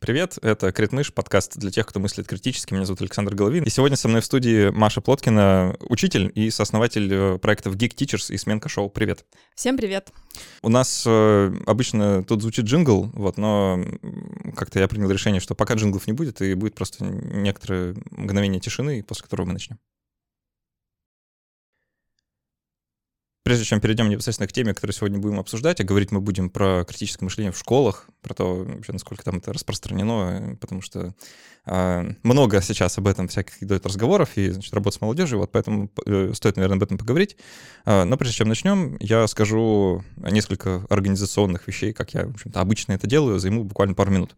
Привет, это Критмыш, подкаст для тех, кто мыслит критически. Меня зовут Александр Головин. И сегодня со мной в студии Маша Плоткина, учитель и сооснователь э, проектов Geek Teachers и Сменка Шоу. Привет. Всем привет. У нас э, обычно тут звучит джингл, вот, но как-то я принял решение, что пока джинглов не будет, и будет просто некоторое мгновение тишины, после которого мы начнем. Прежде чем перейдем непосредственно к теме, которую сегодня будем обсуждать, а говорить мы будем про критическое мышление в школах, про то, вообще, насколько там это распространено, потому что э, много сейчас об этом всяких идет разговоров и, значит, работа с молодежью, вот поэтому э, стоит, наверное, об этом поговорить. Э, но прежде чем начнем, я скажу несколько организационных вещей, как я, в общем-то, обычно это делаю, займу буквально пару минут.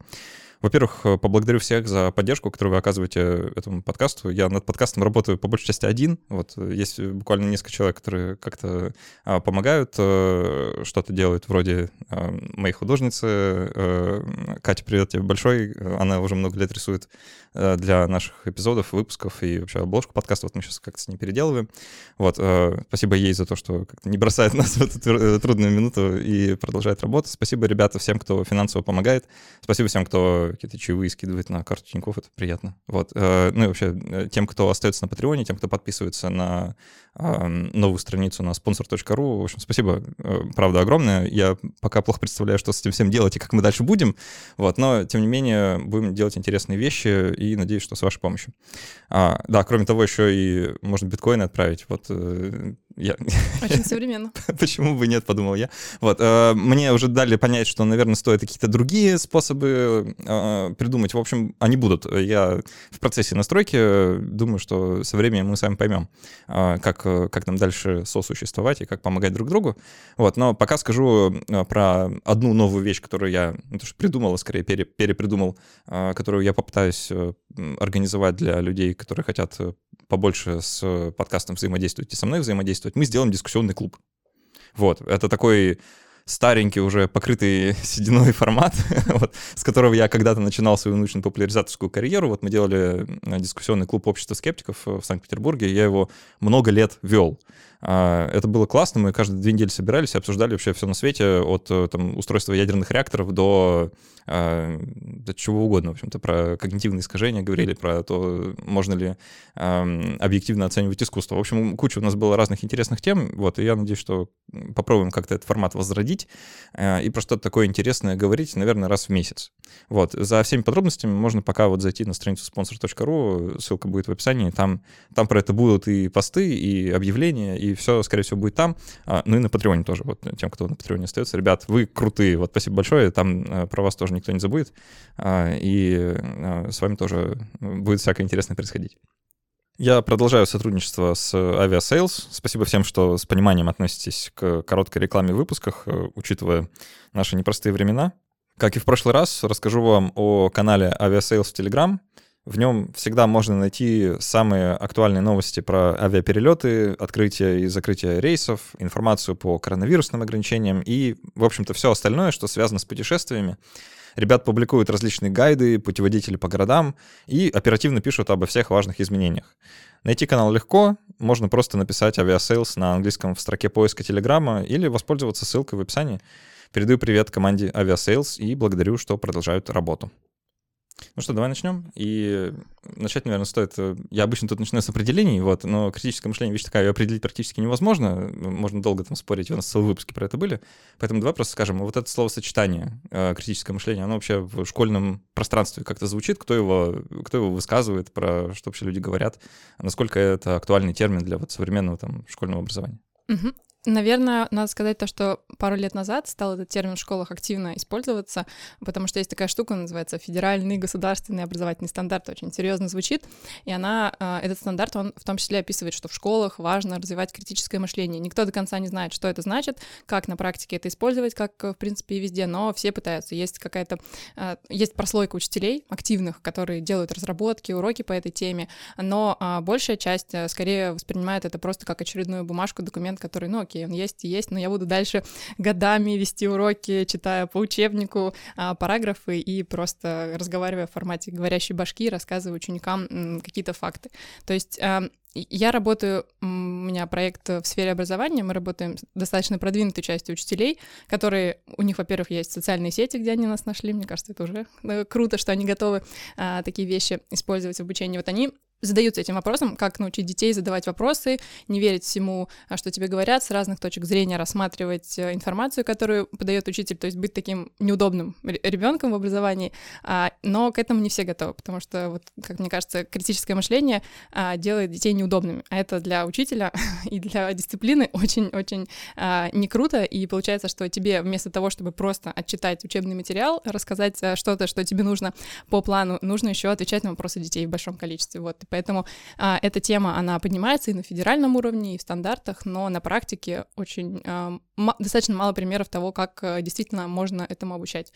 Во-первых, э, поблагодарю всех за поддержку, которую вы оказываете этому подкасту. Я над подкастом работаю по большей части один. Вот э, есть буквально несколько человек, которые как-то а, помогают, а, что-то делают, вроде а, моей художницы. А, Катя, привет тебе большой. Она уже много лет рисует а, для наших эпизодов, выпусков и вообще обложку подкаста. Вот мы сейчас как-то с ней переделываем. Вот, а, спасибо ей за то, что не бросает нас в эту трудную минуту и продолжает работу. Спасибо, ребята, всем, кто финансово помогает. Спасибо всем, кто какие-то чаевые скидывает на карту Тинькофф, это приятно. Вот. Э, ну и вообще э, тем, кто остается на Патреоне, тем, кто подписывается на новую страницу на sponsor.ru. В общем, спасибо, э, правда, огромное. Я пока плохо представляю, что с этим всем делать и как мы дальше будем. Вот. Но, тем не менее, будем делать интересные вещи и надеюсь, что с вашей помощью. А, да, кроме того, еще и можно биткоины отправить. Вот я... Очень современно. Почему бы нет, подумал я. Вот, мне уже дали понять, что, наверное, стоит какие-то другие способы э, придумать. В общем, они будут. Я в процессе настройки думаю, что со временем мы с вами поймем, э, как, как нам дальше сосуществовать и как помогать друг другу. Вот, но пока скажу э, про одну новую вещь, которую я ну, то, что придумал, а скорее пере, перепридумал, э, которую я попытаюсь э, организовать для людей, которые хотят э, побольше с подкастом взаимодействовать и со мной взаимодействовать, мы сделаем дискуссионный клуб. Вот, это такой старенький уже покрытый сединой формат, вот, с которого я когда-то начинал свою научно-популяризаторскую карьеру. Вот мы делали дискуссионный клуб общества скептиков в Санкт-Петербурге, я его много лет вел. А, это было классно, мы каждые две недели собирались и обсуждали вообще все на свете, от э, там, устройства ядерных реакторов до, а, до чего угодно, в общем-то, про когнитивные искажения говорили, про то, можно ли объективно оценивать искусство. В общем, куча у нас было разных интересных тем, вот, и я надеюсь, что попробуем как-то этот формат возродить э, и про что-то такое интересное говорить, наверное, раз в месяц. Вот, за всеми подробностями можно пока вот зайти на страницу sponsor.ru, ссылка будет в описании, там, там про это будут и посты, и объявления, и все, скорее всего, будет там. А, ну и на Патреоне тоже, вот тем, кто на Патреоне остается. Ребят, вы крутые, вот спасибо большое, там э, про вас тоже никто не забудет, а, и а, с вами тоже будет всякое интересное происходить. Я продолжаю сотрудничество с Aviasales. Спасибо всем, что с пониманием относитесь к короткой рекламе в выпусках, э, учитывая наши непростые времена. Как и в прошлый раз, расскажу вам о канале Aviasales в Telegram — в нем всегда можно найти самые актуальные новости про авиаперелеты, открытие и закрытие рейсов, информацию по коронавирусным ограничениям и, в общем-то, все остальное, что связано с путешествиями. Ребята публикуют различные гайды, путеводители по городам и оперативно пишут обо всех важных изменениях. Найти канал легко, можно просто написать Aviasales на английском в строке поиска Телеграма или воспользоваться ссылкой в описании. Передаю привет команде Aviasales и благодарю, что продолжают работу. Ну что, давай начнем. И начать, наверное, стоит... Э, я обычно тут начинаю с определений, вот, но критическое мышление, вещь такая, ее определить практически невозможно. Можно долго там спорить, у нас целые выпуски про это были. Поэтому давай просто скажем, вот это словосочетание э, критическое мышление, оно вообще в школьном пространстве как-то звучит, кто его, кто его высказывает, про что вообще люди говорят, насколько это актуальный термин для вот современного там школьного образования. Угу. Наверное, надо сказать то, что пару лет назад стал этот термин в школах активно использоваться, потому что есть такая штука, называется федеральный государственный образовательный стандарт, очень серьезно звучит, и она, а, этот стандарт, он в том числе описывает, что в школах важно развивать критическое мышление. Никто до конца не знает, что это значит, как на практике это использовать, как, в принципе, и везде, но все пытаются. Есть какая-то, а, есть прослойка учителей активных, которые делают разработки, уроки по этой теме, но а, большая часть скорее воспринимает это просто как очередную бумажку, документ, который, ну, окей, он есть и есть, но я буду дальше годами вести уроки, читая по учебнику а, параграфы и просто разговаривая в формате говорящей башки, рассказывая ученикам какие-то факты. То есть а, я работаю, у меня проект в сфере образования, мы работаем с достаточно продвинутой частью учителей, которые, у них, во-первых, есть социальные сети, где они нас нашли, мне кажется, это уже э, круто, что они готовы а, такие вещи использовать в обучении. Вот они задаются этим вопросом, как научить детей задавать вопросы, не верить всему, а, что тебе говорят, с разных точек зрения рассматривать э, информацию, которую подает учитель, то есть быть таким неудобным ребенком в образовании, а, но к этому не все готовы, потому что, вот, как мне кажется, критическое мышление а, делает детей неудобными, а это для учителя и для дисциплины очень-очень не круто, и получается, что тебе вместо того, чтобы просто отчитать учебный материал, рассказать что-то, что тебе нужно по плану, нужно еще отвечать на вопросы детей в большом количестве, вот, Поэтому а, эта тема, она поднимается и на федеральном уровне, и в стандартах, но на практике очень а, достаточно мало примеров того, как а, действительно можно этому обучать.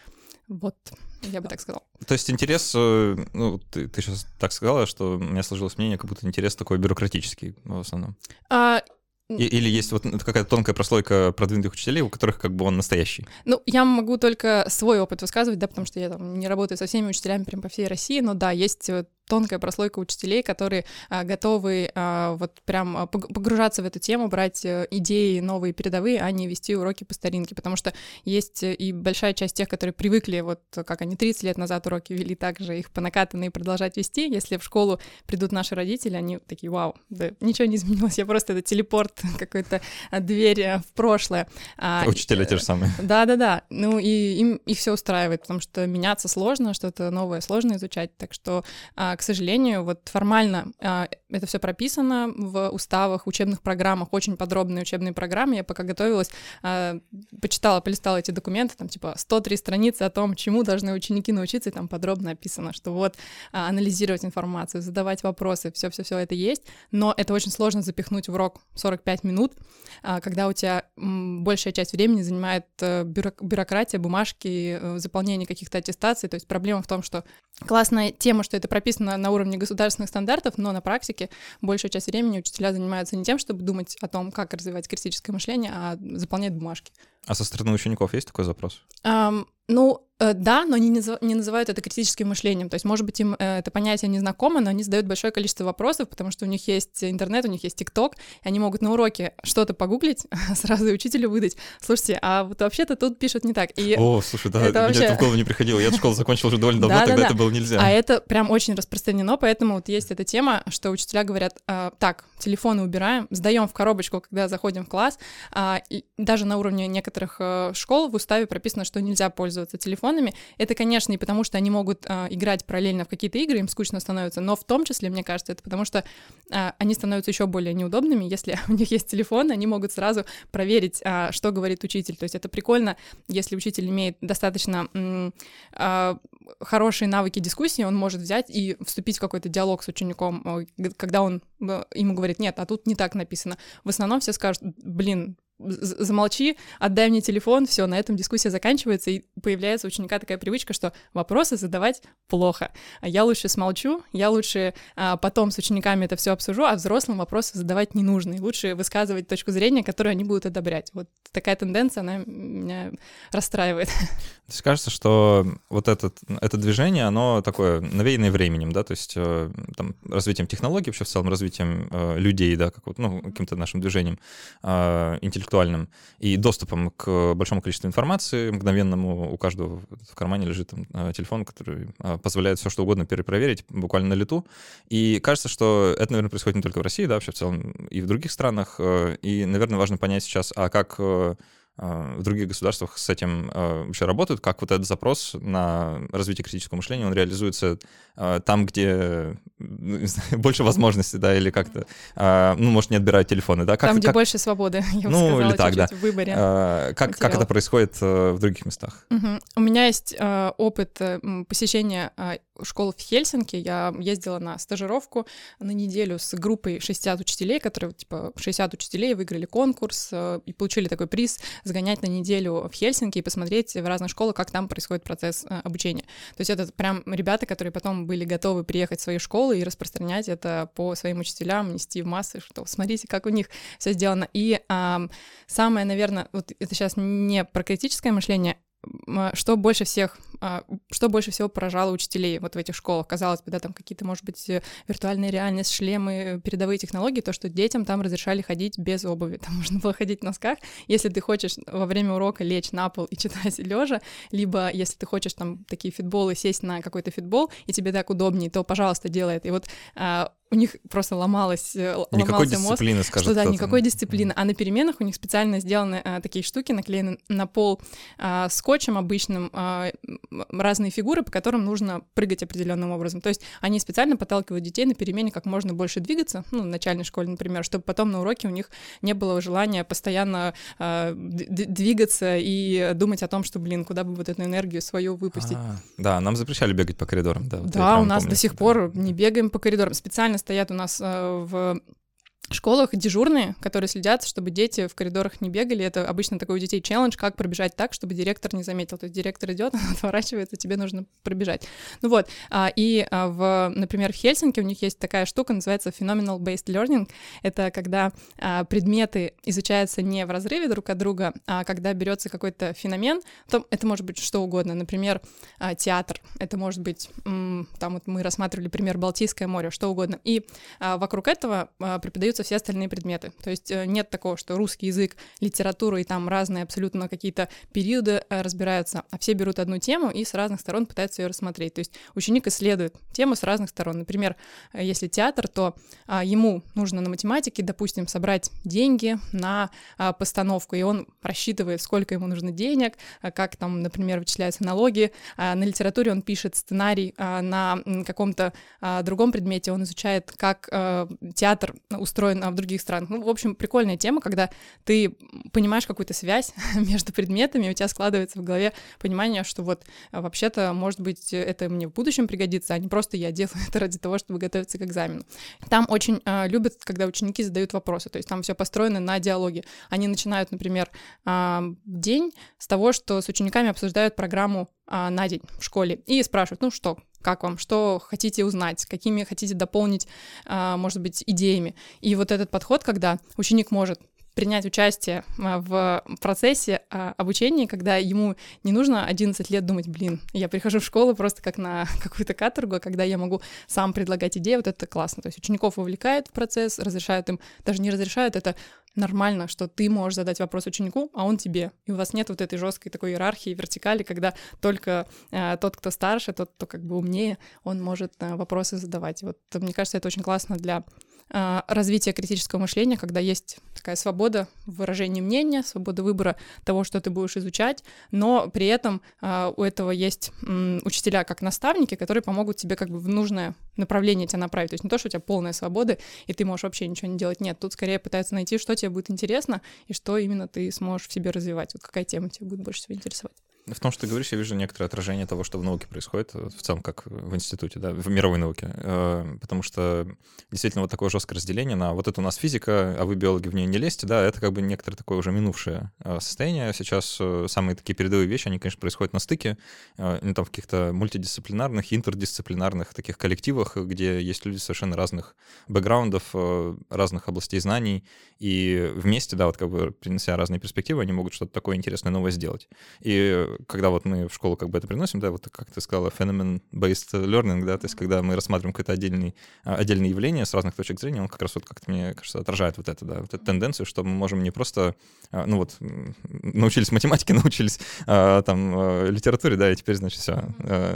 Вот, я бы так сказала. То есть интерес, э, ну, ты, ты сейчас так сказала, что у меня сложилось мнение, как будто интерес такой бюрократический в основном. А, или есть вот какая-то тонкая прослойка продвинутых учителей, у которых как бы он настоящий? Ну, я могу только свой опыт высказывать, да, потому что я там не работаю со всеми учителями прям по всей России, но да, есть тонкая прослойка учителей, которые а, готовы а, вот прям а, погружаться в эту тему, брать а, идеи новые, передовые, а не вести уроки по старинке, потому что есть э, и большая часть тех, которые привыкли, вот как они 30 лет назад уроки вели, также их по накатанной продолжать вести. Если в школу придут наши родители, они такие, вау, да ничего не изменилось, я просто это телепорт, какой-то а, дверь э, в прошлое. А, Учителя те же самые. Да-да-да, ну и им их все устраивает, потому что меняться сложно, что-то новое сложно изучать, так что к сожалению, вот формально а, это все прописано в уставах, учебных программах, очень подробные учебные программы. Я пока готовилась, а, почитала, полистала эти документы, там типа 103 страницы о том, чему должны ученики научиться, и там подробно описано, что вот а, анализировать информацию, задавать вопросы, все-все-все это есть, но это очень сложно запихнуть в урок 45 минут, а, когда у тебя большая часть времени занимает э, бюрократия, бумажки, э, заполнение каких-то аттестаций. То есть проблема в том, что классная тема, что это прописано на уровне государственных стандартов, но на практике большая часть времени учителя занимаются не тем, чтобы думать о том, как развивать критическое мышление, а заполнять бумажки. А со стороны учеников есть такой запрос? Um, ну, Э, да, но они не называют это критическим мышлением. То есть, может быть, им э, это понятие не знакомо, но они задают большое количество вопросов, потому что у них есть интернет, у них есть ТикТок, и они могут на уроке что-то погуглить, сразу учителю выдать. Слушайте, а вот вообще-то тут пишут не так. И О, слушай, да, это вообще... это в голову не приходило. Я школу закончил уже довольно давно, тогда это было нельзя. А это прям очень распространено, поэтому вот есть эта тема, что учителя говорят, «А, так, телефоны убираем, сдаем в коробочку, когда заходим в класс. А, даже на уровне некоторых э, школ в уставе прописано, что нельзя пользоваться телефонами. Это, конечно, не потому, что они могут а, играть параллельно в какие-то игры, им скучно становится, но в том числе, мне кажется, это потому, что а, они становятся еще более неудобными. Если у них есть телефон, они могут сразу проверить, что говорит учитель. То есть это прикольно, если учитель имеет достаточно хорошие навыки дискуссии, он может взять и вступить в какой-то диалог с учеником, когда он ему говорит, нет, а тут не так написано. В основном все скажут, блин, замолчи, отдай мне телефон, все, на этом дискуссия заканчивается, и появляется у ученика такая привычка, что вопросы задавать плохо. А я лучше смолчу, я лучше а, потом с учениками это все обсужу, а взрослым вопросы задавать не нужно, и лучше высказывать точку зрения, которую они будут одобрять. Вот такая тенденция, она меня расстраивает. То есть кажется, что вот этот, это движение, оно такое навеянное временем, да, то есть э, там, развитием технологий, вообще в целом развитием э, людей, да, как вот, ну, каким-то нашим движением э, интеллектуальным и доступом к большому количеству информации мгновенному. У каждого в кармане лежит там, э, телефон, который э, позволяет все что угодно перепроверить буквально на лету. И кажется, что это, наверное, происходит не только в России, да, вообще в целом и в других странах. Э, и, наверное, важно понять сейчас, а как в других государствах с этим а, вообще работают, как вот этот запрос на развитие критического мышления, он реализуется а, там, где ну, знаю, больше возможностей, да, или как-то, ну, может, не отбирать телефоны, да? Как, там, где как... больше свободы, я бы ну, сказала, или так, да. в выборе как, как это происходит э, в других местах? Угу. У меня есть опыт э, посещения школы в Хельсинки. Я ездила на стажировку на неделю с группой 60 учителей, которые, типа, 60 учителей выиграли конкурс э, и получили такой приз сгонять на неделю в Хельсинки и посмотреть в разных школах, как там происходит процесс э, обучения. То есть это прям ребята, которые потом были готовы приехать в свои школы и распространять это по своим учителям, нести в массы, что смотрите, как у них все сделано. И а, самое, наверное, вот это сейчас не про критическое мышление, что больше всех, а, что больше всего поражало учителей вот в этих школах? Казалось бы, да, там какие-то, может быть, э, виртуальная реальность, шлемы, передовые технологии, то, что детям там разрешали ходить без обуви, там можно было ходить в носках. Если ты хочешь во время урока лечь на пол и читать лежа, либо если ты хочешь там такие фитболы сесть на какой-то фитбол, и тебе так удобнее, то, пожалуйста, делай это. И вот а, у них просто ломалась, э, никакой дисциплины, мозг, скажет что да, никакой дисциплины. А на переменах у них специально сделаны а, такие штуки, наклеены на пол а, скотчем обычным, а, разные фигуры, по которым нужно прыгать определенным образом. То есть они специально подталкивают детей на перемене как можно больше двигаться, ну, в начальной школе, например, чтобы потом на уроке у них не было желания постоянно а, двигаться и думать о том, что, блин, куда бы вот эту энергию свою выпустить. А, да, нам запрещали бегать по коридорам, да. Вот да, у нас помню. до сих пор не бегаем по коридорам. Специально стоят у нас э, в школах дежурные, которые следят, чтобы дети в коридорах не бегали. Это обычно такой у детей челлендж, как пробежать так, чтобы директор не заметил. То есть директор идет, отворачивается, тебе нужно пробежать. Ну вот, а, и а, в, например, в Хельсинки у них есть такая штука, называется phenomenal based learning. Это когда а, предметы изучаются не в разрыве друг от друга, а когда берется какой-то феномен, то это может быть что угодно. Например, театр, это может быть, там вот мы рассматривали пример Балтийское море, что угодно. И вокруг этого преподаются изучаются все остальные предметы. То есть э, нет такого, что русский язык, литература и там разные абсолютно какие-то периоды э, разбираются, а все берут одну тему и с разных сторон пытаются ее рассмотреть. То есть ученик исследует тему с разных сторон. Например, э, если театр, то а, ему нужно на математике, допустим, собрать деньги на а, постановку, и он рассчитывает, сколько ему нужно денег, а, как там, например, вычисляются налоги. На литературе он пишет сценарий, на каком-то другом предмете он изучает, как театр устроен устроен а в других странах. Ну, в общем, прикольная тема, когда ты понимаешь какую-то связь между предметами, у тебя складывается в голове понимание, что вот а, вообще-то, может быть, это мне в будущем пригодится, а не просто я делаю это ради того, чтобы готовиться к экзамену. Там очень э, любят, когда ученики задают вопросы, то есть там все построено на диалоге. Они начинают, например, э, день с того, что с учениками обсуждают программу на день в школе и спрашивают, ну что, как вам, что хотите узнать, какими хотите дополнить, а, может быть, идеями. И вот этот подход, когда ученик может принять участие а, в процессе а, обучения, когда ему не нужно 11 лет думать, блин, я прихожу в школу просто как на какую-то каторгу, когда я могу сам предлагать идеи, вот это классно. То есть учеников вовлекают в процесс, разрешают им, даже не разрешают, это нормально, что ты можешь задать вопрос ученику, а он тебе. И у вас нет вот этой жесткой такой иерархии, вертикали, когда только э, тот, кто старше, тот, кто как бы умнее, он может э, вопросы задавать. Вот мне кажется, это очень классно для а, развития критического мышления, когда есть такая свобода в выражении мнения, свобода выбора того, что ты будешь изучать, но при этом а, у этого есть учителя как наставники, которые помогут тебе как бы в нужное направление тебя направить. То есть не то, что у тебя полная свобода, и ты можешь вообще ничего не делать. Нет, тут скорее пытаются найти, что тебе будет интересно, и что именно ты сможешь в себе развивать. Вот какая тема тебя будет больше всего интересовать. В том, что ты говоришь, я вижу некоторое отражение того, что в науке происходит, в целом, как в институте, да, в мировой науке. Э, потому что действительно вот такое жесткое разделение на вот это у нас физика, а вы биологи в нее не лезьте, да, это как бы некоторое такое уже минувшее э, состояние. Сейчас э, самые такие передовые вещи, они, конечно, происходят на стыке, ну, там в каких-то мультидисциплинарных, интердисциплинарных таких коллективах, где есть люди совершенно разных бэкграундов, разных областей знаний, и вместе, да, вот как бы принеся разные перспективы, они могут что-то такое интересное новое сделать. И когда вот мы в школу как бы это приносим, да, вот как ты сказала, phenomenon-based learning, да, то есть когда мы рассматриваем какое-то отдельный, а, отдельное явление с разных точек зрения, он как раз вот как-то, мне кажется, отражает вот это, да, вот эту тенденцию, что мы можем не просто, а, ну вот, научились математике, научились а, там литературе, да, и теперь, значит, все,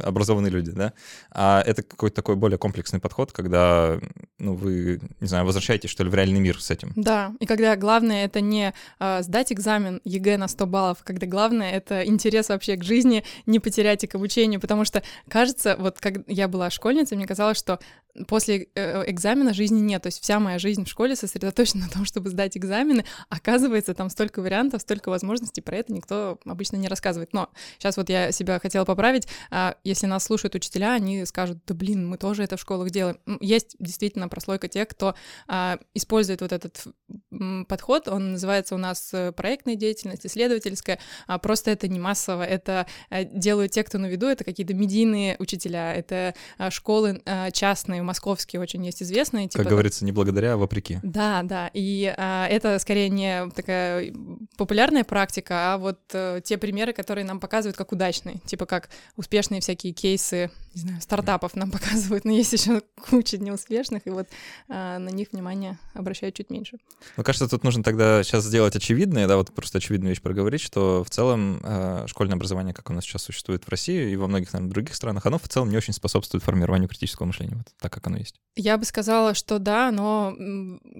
образованные люди, да, а это какой-то такой более комплексный подход, когда, ну, вы, не знаю, возвращаетесь, что ли, в реальный мир с этим. Да, и когда главное это не сдать экзамен ЕГЭ на 100 баллов, когда главное это интерес вообще к жизни, не потерять и к обучению, потому что кажется, вот как я была школьницей, мне казалось, что после э, экзамена жизни нет. То есть вся моя жизнь в школе сосредоточена на том, чтобы сдать экзамены. Оказывается, там столько вариантов, столько возможностей, про это никто обычно не рассказывает. Но сейчас вот я себя хотела поправить. А, если нас слушают учителя, они скажут, да блин, мы тоже это в школах делаем. Есть действительно прослойка тех, кто а, использует вот этот подход. Он называется у нас э, проектная деятельность, исследовательская. А просто это не массово. Это э, делают те, кто на виду. Это какие-то медийные учителя, это школы частные, известные, московские очень есть известные. Типа, как говорится, не благодаря, а вопреки. Да, да, и это скорее не такая популярная практика, а вот те примеры, которые нам показывают как удачные, типа как успешные всякие кейсы не знаю, стартапов нам показывают, но есть еще куча неуспешных, и вот а, на них внимание обращают чуть меньше. Ну, кажется, тут нужно тогда сейчас сделать очевидное, да, вот просто очевидную вещь проговорить, что в целом а, школьное образование, как нас сейчас существует в России и во многих, наверное, других странах, оно в целом не очень способствует формированию критического мышления, вот так, как оно есть. Я бы сказала, что да, но,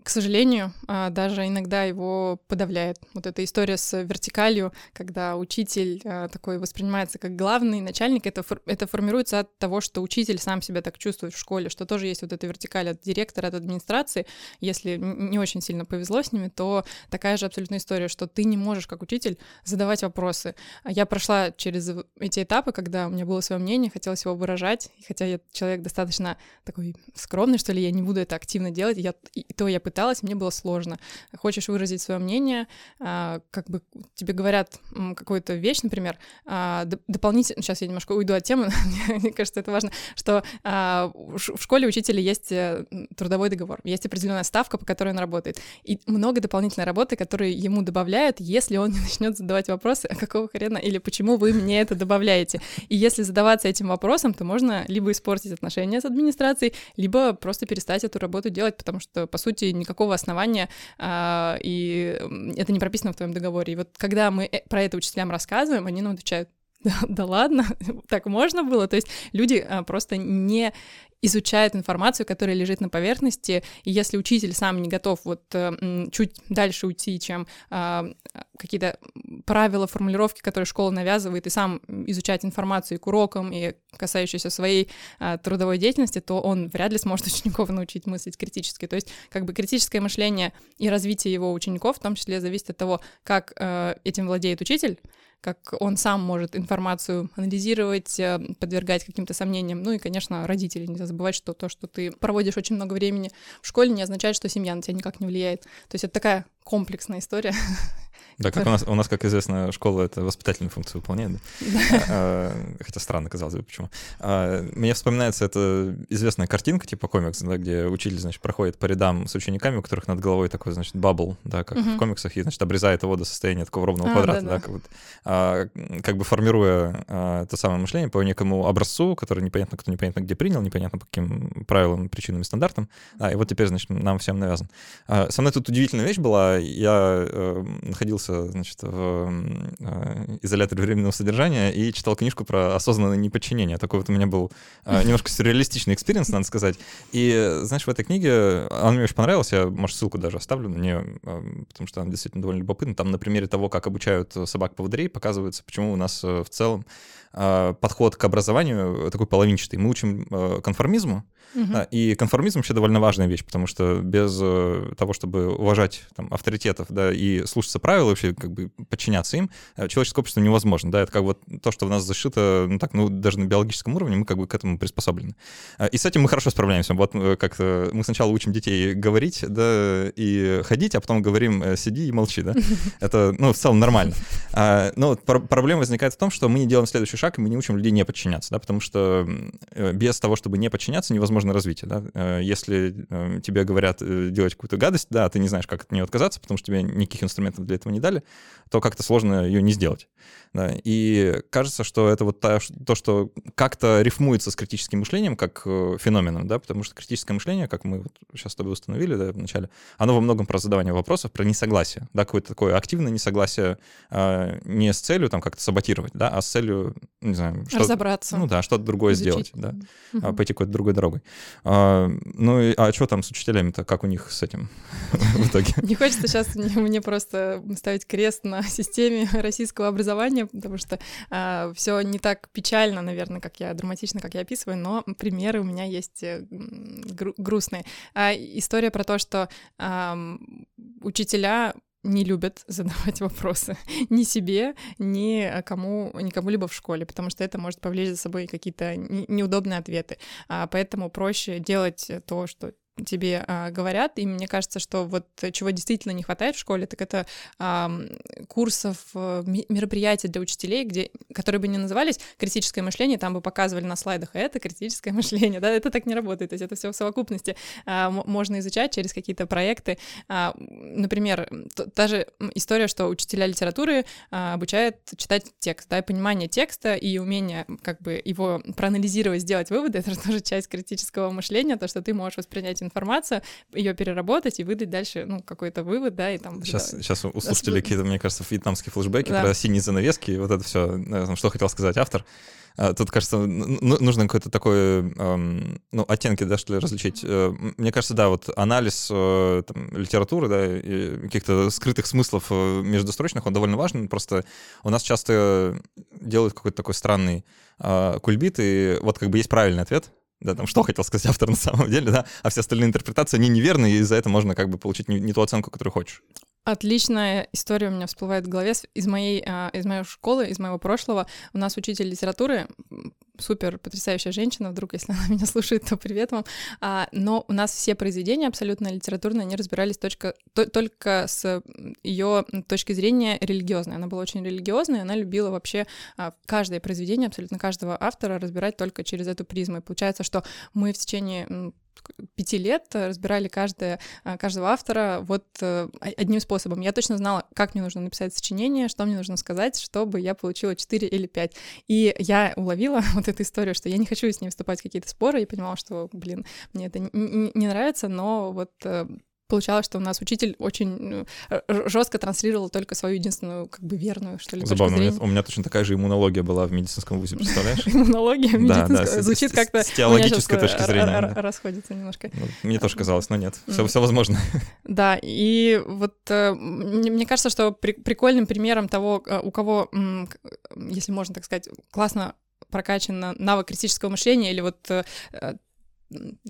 к сожалению, а, даже иногда его подавляет. Вот эта история с вертикалью, когда учитель а, такой воспринимается как главный начальник, это, это формируется от того, что учитель сам себя так чувствует в школе, что тоже есть вот эта вертикаль от директора, от администрации. Если не очень сильно повезло с ними, то такая же абсолютная история, что ты не можешь как учитель задавать вопросы. Я прошла через эти этапы, когда у меня было свое мнение, хотелось его выражать, хотя я человек достаточно такой скромный, что ли, я не буду это активно делать, я, и то я пыталась, мне было сложно. Хочешь выразить свое мнение, а, как бы тебе говорят какую-то вещь, например, а, дополнительно, сейчас я немножко уйду от темы, мне кажется, что это важно, что а, в школе учителя есть э, трудовой договор, есть определенная ставка, по которой он работает, и много дополнительной работы, которые ему добавляют, если он не начнет задавать вопросы, а какого хрена или почему вы мне это добавляете. И если задаваться этим вопросом, то можно либо испортить отношения с администрацией, либо просто перестать эту работу делать, потому что, по сути, никакого основания, а, и это не прописано в твоем договоре. И вот когда мы э, про это учителям рассказываем, они нам отвечают, да, да ладно, так можно было. То есть люди а, просто не изучают информацию, которая лежит на поверхности, и если учитель сам не готов вот э, чуть дальше уйти, чем э, какие-то правила, формулировки, которые школа навязывает, и сам изучать информацию и к урокам, и касающуюся своей э, трудовой деятельности, то он вряд ли сможет учеников научить мыслить критически. То есть как бы критическое мышление и развитие его учеников в том числе зависит от того, как э, этим владеет учитель, как он сам может информацию анализировать, э, подвергать каким-то сомнениям. Ну и, конечно, родители. Нельзя забывать, что то, что ты проводишь очень много времени в школе, не означает, что семья на тебя никак не влияет. То есть это такая комплексная история. Да, как у нас, у нас, как известно, школа это воспитательную функцию выполняет. Да? А, хотя странно, казалось бы, почему. А, мне вспоминается эта известная картинка, типа комикс, да, где учитель, значит, проходит по рядам с учениками, у которых над головой такой, значит, бабл, да, как угу. в комиксах, и, значит, обрезает его до состояния такого ровного а, квадрата, да, да. да как, вот, а, как бы формируя а, то самое мышление по некому образцу, который непонятно кто непонятно где принял, непонятно по каким правилам, причинам и стандартам. А, и вот теперь, значит, нам всем навязан. А, со мной тут удивительная вещь была. Я э, находился, значит, в э, изоляторе временного содержания и читал книжку про осознанное неподчинение. Такой вот у меня был э, немножко сюрреалистичный experience, надо сказать. И, знаешь, в этой книге, она мне очень понравилась, я, может, ссылку даже оставлю на нее, потому что она действительно довольно любопытна. Там на примере того, как обучают собак-поводырей, показывается, почему у нас в целом подход к образованию такой половинчатый. Мы учим конформизму, Угу. И конформизм вообще довольно важная вещь, потому что без э, того, чтобы уважать там, авторитетов да, и слушаться правил, вообще как бы подчиняться им, э, человеческое общество невозможно. Да, это как вот то, что в нас зашито, ну так, ну даже на биологическом уровне мы как бы к этому приспособлены. Э, и с этим мы хорошо справляемся. Вот как мы сначала учим детей говорить, да, и ходить, а потом говорим сиди и молчи, да. Это, ну, в целом нормально. А, но проблема возникает в том, что мы не делаем следующий шаг, и мы не учим людей не подчиняться, да, потому что без того, чтобы не подчиняться, невозможно возможно развитие. Да? Э, если э, тебе говорят э, делать какую-то гадость, да, ты не знаешь, как от нее отказаться, потому что тебе никаких инструментов для этого не дали, то как-то сложно ее не сделать. Да? И кажется, что это вот то, что как-то рифмуется с критическим мышлением как феноменом, да, потому что критическое мышление, как мы вот сейчас с тобой установили да, вначале, оно во многом про задавание вопросов, про несогласие, да, какое-то такое активное несогласие а, не с целью там как-то саботировать, да, а с целью, не знаю, что разобраться. Ну да, что-то другое изучить. сделать, да, угу. пойти какой-то другой дорогой. А, ну, и, а что там с учителями-то? Как у них с этим в итоге? Не хочется сейчас мне просто поставить крест на системе российского образования, потому что э, все не так печально, наверное, как я драматично, как я описываю, но примеры у меня есть э, гру- грустные. А история про то, что э, учителя не любят задавать вопросы ни себе, ни кому, никому-либо в школе, потому что это может повлечь за собой какие-то неудобные ответы. А поэтому проще делать то, что тебе а, говорят, и мне кажется, что вот чего действительно не хватает в школе, так это а, курсов, э, мероприятий для учителей, где, которые бы не назывались критическое мышление, там бы показывали на слайдах, это критическое мышление, да, это так не работает, то есть это все в совокупности а, можно изучать через какие-то проекты. А, например, та же история, что учителя литературы а, обучают читать текст, да, и понимание текста и умение как бы его проанализировать, сделать выводы, это тоже часть критического мышления, то, что ты можешь воспринять информацию, ее переработать и выдать дальше, ну, какой-то вывод, да, и там... Сейчас, да, сейчас у слушателей какие-то, мне кажется, вьетнамские флешбеки да. про синие занавески, и вот это все, что хотел сказать автор. А, тут, кажется, нужно какой-то такой, ну, оттенки, да, что ли, различить. Э, мне кажется, да, вот анализ э, там, литературы, да, и каких-то скрытых смыслов э, междустрочных, он довольно важен. Просто у нас часто делают какой-то такой странный а, кульбит, и вот как бы есть правильный ответ, да, там, что хотел сказать автор на самом деле, да, а все остальные интерпретации, они неверные, и за это можно как бы получить не, не ту оценку, которую хочешь. Отличная история у меня всплывает в голове из моей, а, из моей школы, из моего прошлого. У нас учитель литературы, супер потрясающая женщина, вдруг, если она меня слушает, то привет вам. А, но у нас все произведения абсолютно литературные, они разбирались точка, то, только с ее точки зрения религиозной. Она была очень религиозная, она любила вообще а, каждое произведение, абсолютно каждого автора разбирать только через эту призму. И получается, что мы в течение пяти лет разбирали каждое, а, каждого автора вот э, одним способом. Я точно знала, как мне нужно написать сочинение, что мне нужно сказать, чтобы я получила 4 или 5. И я уловила вот эту историю, что я не хочу с ней вступать в какие-то споры, и понимала, что, блин, мне это не, не нравится, но вот э, получалось, что у нас учитель очень ну, жестко транслировал только свою единственную, как бы верную, что ли, Забавно, у меня, у меня точно такая же иммунология была в медицинском вузе, представляешь? Иммунология медицинская, звучит как-то... С теологической точки зрения. Расходится немножко. Ну, мне тоже казалось, но нет, все возможно. Да, и вот э, мне кажется, что прикольным примером того, э, у кого, если можно так сказать, классно прокачан навык критического мышления или вот э,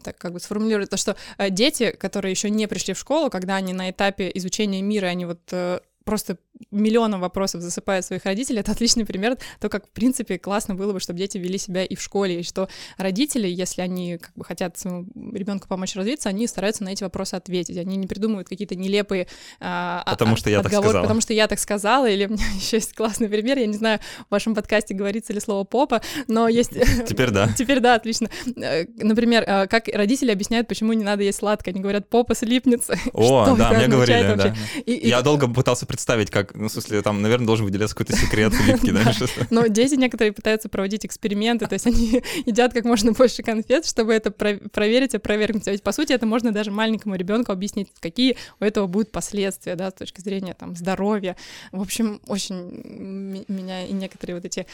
так как бы сформулировать то, что э, дети, которые еще не пришли в школу, когда они на этапе изучения мира, они вот э, просто миллионом вопросов засыпают своих родителей, это отличный пример, то, как, в принципе, классно было бы, чтобы дети вели себя и в школе, и что родители, если они как бы хотят своему ребенку помочь развиться, они стараются на эти вопросы ответить, они не придумывают какие-то нелепые а, а потому что я отговорки, так сказала. потому что я так сказала, или у меня еще есть классный пример, я не знаю, в вашем подкасте говорится ли слово попа, но есть... Теперь да. Теперь да, отлично. Э, например, э, как родители объясняют, почему не надо есть сладкое, они говорят, попа слипнется. О, да, мне говорили, да. Я долго пытался представить, как ну, в смысле, там, наверное, должен выделяться какой-то секрет улитки, да? Но дети некоторые пытаются проводить эксперименты, то есть они едят как можно больше конфет, чтобы это проверить, опровергнуть. А ведь, по сути, это можно даже маленькому ребенку объяснить, какие у этого будут последствия, да, с точки зрения там здоровья. В общем, очень меня и некоторые вот эти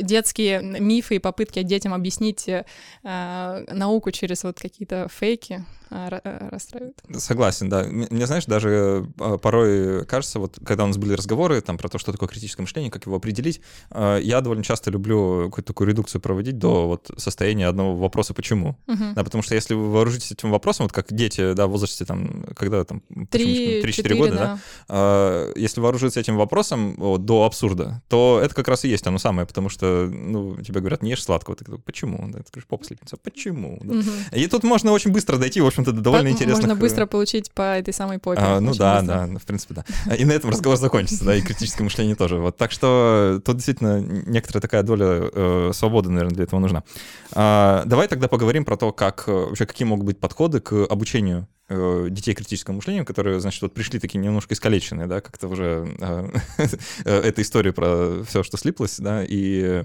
детские мифы и попытки детям объяснить э, науку через вот какие-то фейки, а, расстраивает. Согласен, да. Мне, знаешь, даже э, порой кажется, вот когда у нас были разговоры там про то, что такое критическое мышление, как его определить, э, я довольно часто люблю какую-то такую редукцию проводить до вот состояния одного вопроса «почему?». Uh-huh. Да, потому что если вы вооружитесь этим вопросом, вот как дети, да, в возрасте там, когда там... 3-4 года, да, да если вооружиться этим вопросом вот, до абсурда, то это как раз и есть оно самое, потому что, ну, тебе говорят, не ешь сладкого, ты такой, почему? Да, ты говоришь, попа слипнется, почему? Да. Uh-huh. И тут можно очень быстро дойти, в общем общем-то, довольно так интересно. Можно быстро получить по этой самой попе. А, ну да, быстро. да, в принципе, да. И на этом разговор закончится, да, и критическое мышление тоже. Вот, так что тут действительно некоторая такая доля э, свободы, наверное, для этого нужна. А, давай тогда поговорим про то, как э, вообще какие могут быть подходы к обучению э, детей критическому мышлению, которые, значит, вот пришли такие немножко искалеченные, да, как-то уже э, эта история про все, что слиплось, да, и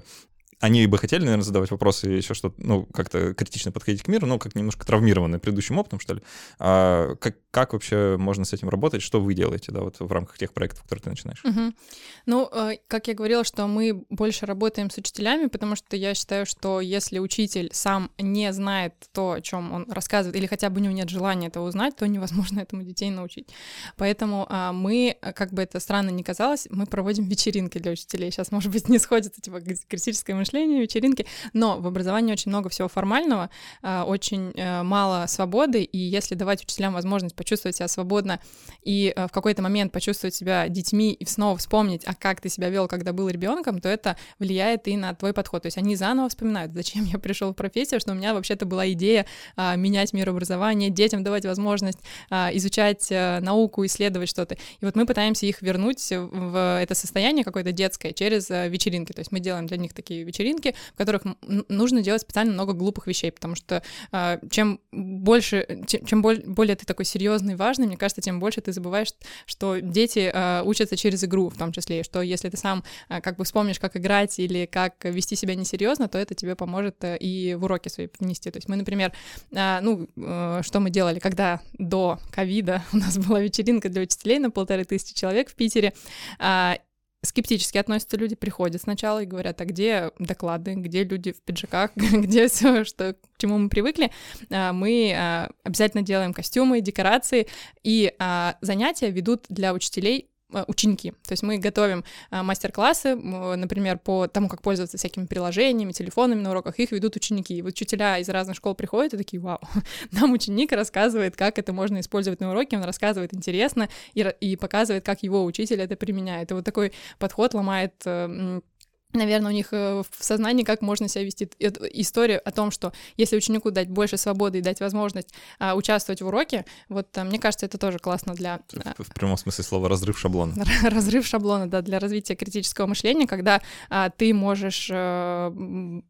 они бы хотели, наверное, задавать вопросы и еще что-то, ну, как-то критично подходить к миру, но как немножко травмированные предыдущим опытом, что ли. А как, как вообще можно с этим работать? Что вы делаете, да, вот в рамках тех проектов, которые ты начинаешь? Угу. Ну, э, как я говорила, что мы больше работаем с учителями, потому что я считаю, что если учитель сам не знает то, о чем он рассказывает, или хотя бы у него нет желания этого узнать, то невозможно этому детей научить. Поэтому а, мы, как бы это странно ни казалось, мы проводим вечеринки для учителей. Сейчас, может быть, не сходится, типа, критическое мышление, вечеринки, но в образовании очень много всего формального, а, очень а, мало свободы, и если давать учителям возможность почувствовать себя свободно и а, в какой-то момент почувствовать себя детьми и снова вспомнить, а как ты себя вел, когда был ребенком, то это влияет и на твой подход. То есть они заново вспоминают, зачем я пришел в профессию, что у меня вообще-то была идея а, менять мир образования, детям давать возможность а, изучать а, науку, исследовать что-то. И вот мы пытаемся их вернуть в это состояние какое-то детское через вечеринки. То есть мы делаем для них такие вечеринки, в которых нужно делать специально много глупых вещей, потому что а, чем больше, чем, чем более ты такой серьезный, важный, мне кажется, тем больше ты забываешь, что дети а, учатся через игру, в том числе, что если ты сам а, как бы вспомнишь, как играть или как вести себя несерьезно, то это тебе поможет а, и в уроки свои принести. То есть мы, например, а, ну, а, что мы делали, когда до ковида у нас была вечеринка для учителей на полторы тысячи человек в Питере, а, скептически относятся люди, приходят сначала и говорят, а где доклады, где люди в пиджаках, где все, что, к чему мы привыкли. А, мы а, обязательно делаем костюмы, декорации, и а, занятия ведут для учителей ученики. То есть мы готовим э, мастер-классы, например, по тому, как пользоваться всякими приложениями, телефонами на уроках, их ведут ученики. И вот учителя из разных школ приходят и такие, вау, нам ученик рассказывает, как это можно использовать на уроке, он рассказывает интересно и, и показывает, как его учитель это применяет. И вот такой подход ломает э, наверное, у них э, в сознании, как можно себя вести. История о том, что если ученику дать больше свободы и дать возможность а, участвовать в уроке, вот а, мне кажется, это тоже классно для... В, в прямом смысле слова разрыв шаблона. разрыв шаблона, да, для развития критического мышления, когда а, ты можешь... А,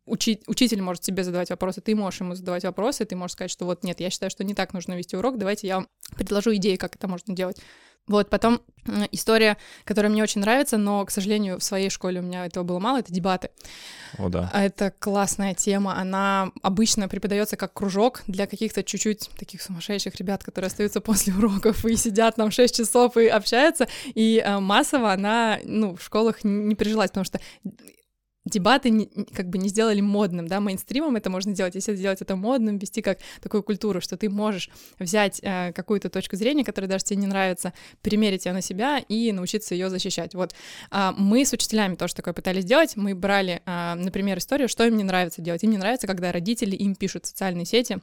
учить, учитель может тебе задавать вопросы, ты можешь ему задавать вопросы, ты можешь сказать, что вот нет, я считаю, что не так нужно вести урок, давайте я вам предложу идеи, как это можно делать. Вот, потом история, которая мне очень нравится, но, к сожалению, в своей школе у меня этого было мало, это дебаты. О, да. Это классная тема, она обычно преподается как кружок для каких-то чуть-чуть таких сумасшедших ребят, которые остаются после уроков и сидят там 6 часов и общаются, и э, массово она, ну, в школах не прижилась, потому что дебаты не, как бы не сделали модным, да, мейнстримом это можно сделать, если сделать это модным, вести как такую культуру, что ты можешь взять э, какую-то точку зрения, которая даже тебе не нравится, примерить ее на себя и научиться ее защищать. Вот э, мы с учителями тоже такое пытались сделать, мы брали, э, например, историю, что им не нравится делать. Им не нравится, когда родители им пишут в социальные сети,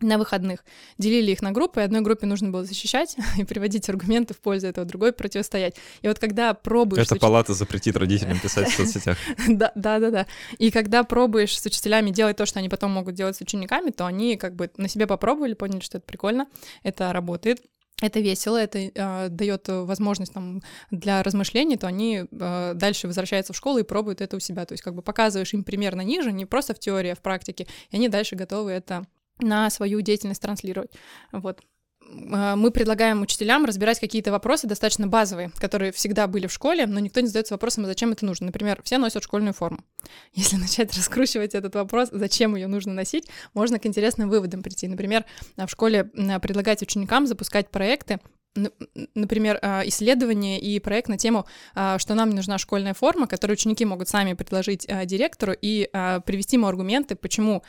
на выходных. Делили их на группы, и одной группе нужно было защищать и приводить аргументы в пользу этого, другой противостоять. И вот когда пробуешь... Эта палата запретит родителям писать в соцсетях. Да, да, да, да. И когда пробуешь с учителями делать то, что они потом могут делать с учениками, то они как бы на себе попробовали, поняли, что это прикольно, это работает, это весело, это э, дает возможность там для размышлений, то они э, дальше возвращаются в школу и пробуют это у себя. То есть как бы показываешь им примерно ниже, не просто в теории, а в практике, и они дальше готовы это на свою деятельность транслировать. Вот а, мы предлагаем учителям разбирать какие-то вопросы достаточно базовые, которые всегда были в школе, но никто не задается вопросом, зачем это нужно. Например, все носят школьную форму. Если начать раскручивать этот вопрос, зачем ее нужно носить, можно к интересным выводам прийти. Например, в школе предлагать ученикам запускать проекты например, а, исследование и проект на тему, а, что нам нужна школьная форма, которую ученики могут сами предложить а, директору и привести ему аргументы, почему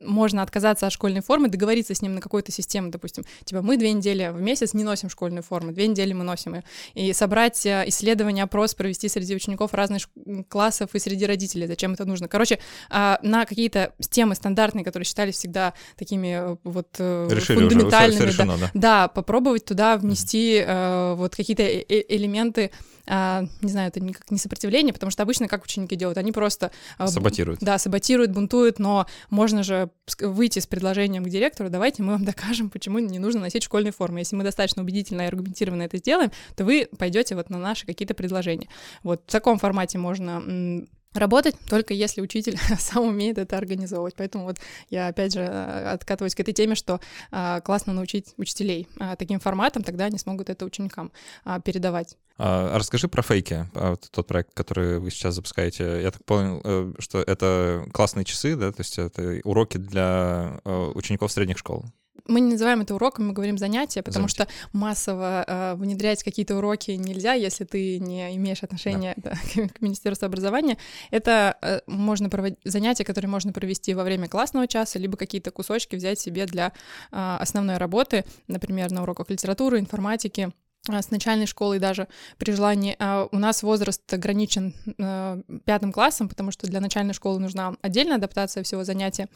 можно отказаться от школьной формы, договориться с ним на какую-то систему, допустим, типа мы две недели в месяц не носим школьную форму, две недели мы носим ее, и собрать исследование, опрос провести среди учеников разных классов и среди родителей, зачем это нужно. Короче, на какие-то темы стандартные, которые считались всегда такими э, вот э, Решили фундаментальными, уже, решено, да, да. да, попробовать туда внести э, вот какие-то э -э элементы, э, не знаю, это никак не сопротивление, потому что обычно как ученики делают, они просто... Э, саботируют. Да, саботируют, бунтуют, но можно же выйти с предложением к директору, давайте мы вам докажем, почему не нужно носить школьную форму. Если мы достаточно убедительно и аргументированно это сделаем, то вы пойдете вот на наши какие-то предложения. Вот в таком формате можно работать только если учитель сам умеет это организовывать. Поэтому вот я опять же э, откатываюсь к этой теме, что а, классно научить учителей а, таким форматом, тогда они смогут это ученикам а, передавать. А, расскажи про фейки, а, тот проект, который вы сейчас запускаете. Я так понял, э, что это классные часы, да, то есть это уроки для э, учеников средних школ мы не называем это уроком, мы говорим занятия, потому Занятие. что массово э, внедрять какие-то уроки нельзя, если ты не имеешь отношения да. Да, к Министерству образования. Это э, можно проводить занятия, которые можно провести во время классного часа, либо какие-то кусочки взять себе для э, основной работы, например, на уроках литературы, информатики э, с начальной школы даже при желании. А у нас возраст ограничен э, пятым классом, потому что для начальной школы нужна отдельная адаптация всего занятия.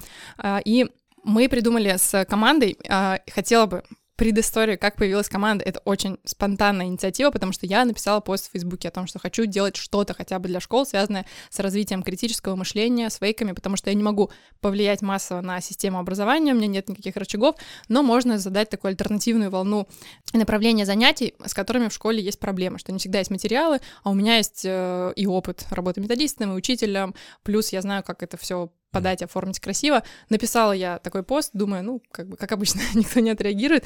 Э, и мы придумали с командой, а, хотела бы предысторию, как появилась команда, это очень спонтанная инициатива, потому что я написала пост в Фейсбуке о том, что хочу делать что-то хотя бы для школ, связанное с развитием критического мышления, с фейками, потому что я не могу повлиять массово на систему образования, у меня нет никаких рычагов, но можно задать такую альтернативную волну направления занятий, с которыми в школе есть проблемы, что не всегда есть материалы, а у меня есть э, и опыт работы методистом, и учителем, плюс я знаю, как это все подать, оформить красиво. Написала я такой пост, думаю, ну, как бы, как обычно, никто не отреагирует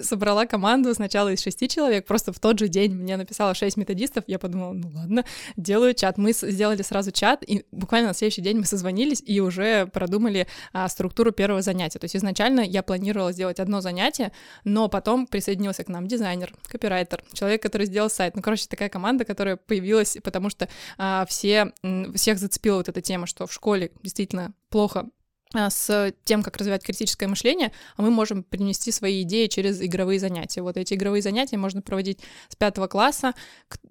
собрала команду сначала из шести человек, просто в тот же день мне написало шесть методистов, я подумала, ну ладно, делаю чат. Мы сделали сразу чат, и буквально на следующий день мы созвонились и уже продумали а, структуру первого занятия. То есть изначально я планировала сделать одно занятие, но потом присоединился к нам дизайнер, копирайтер, человек, который сделал сайт. Ну, короче, такая команда, которая появилась, потому что а, все, всех зацепила вот эта тема, что в школе действительно плохо с тем, как развивать критическое мышление, а мы можем принести свои идеи через игровые занятия. Вот эти игровые занятия можно проводить с пятого класса.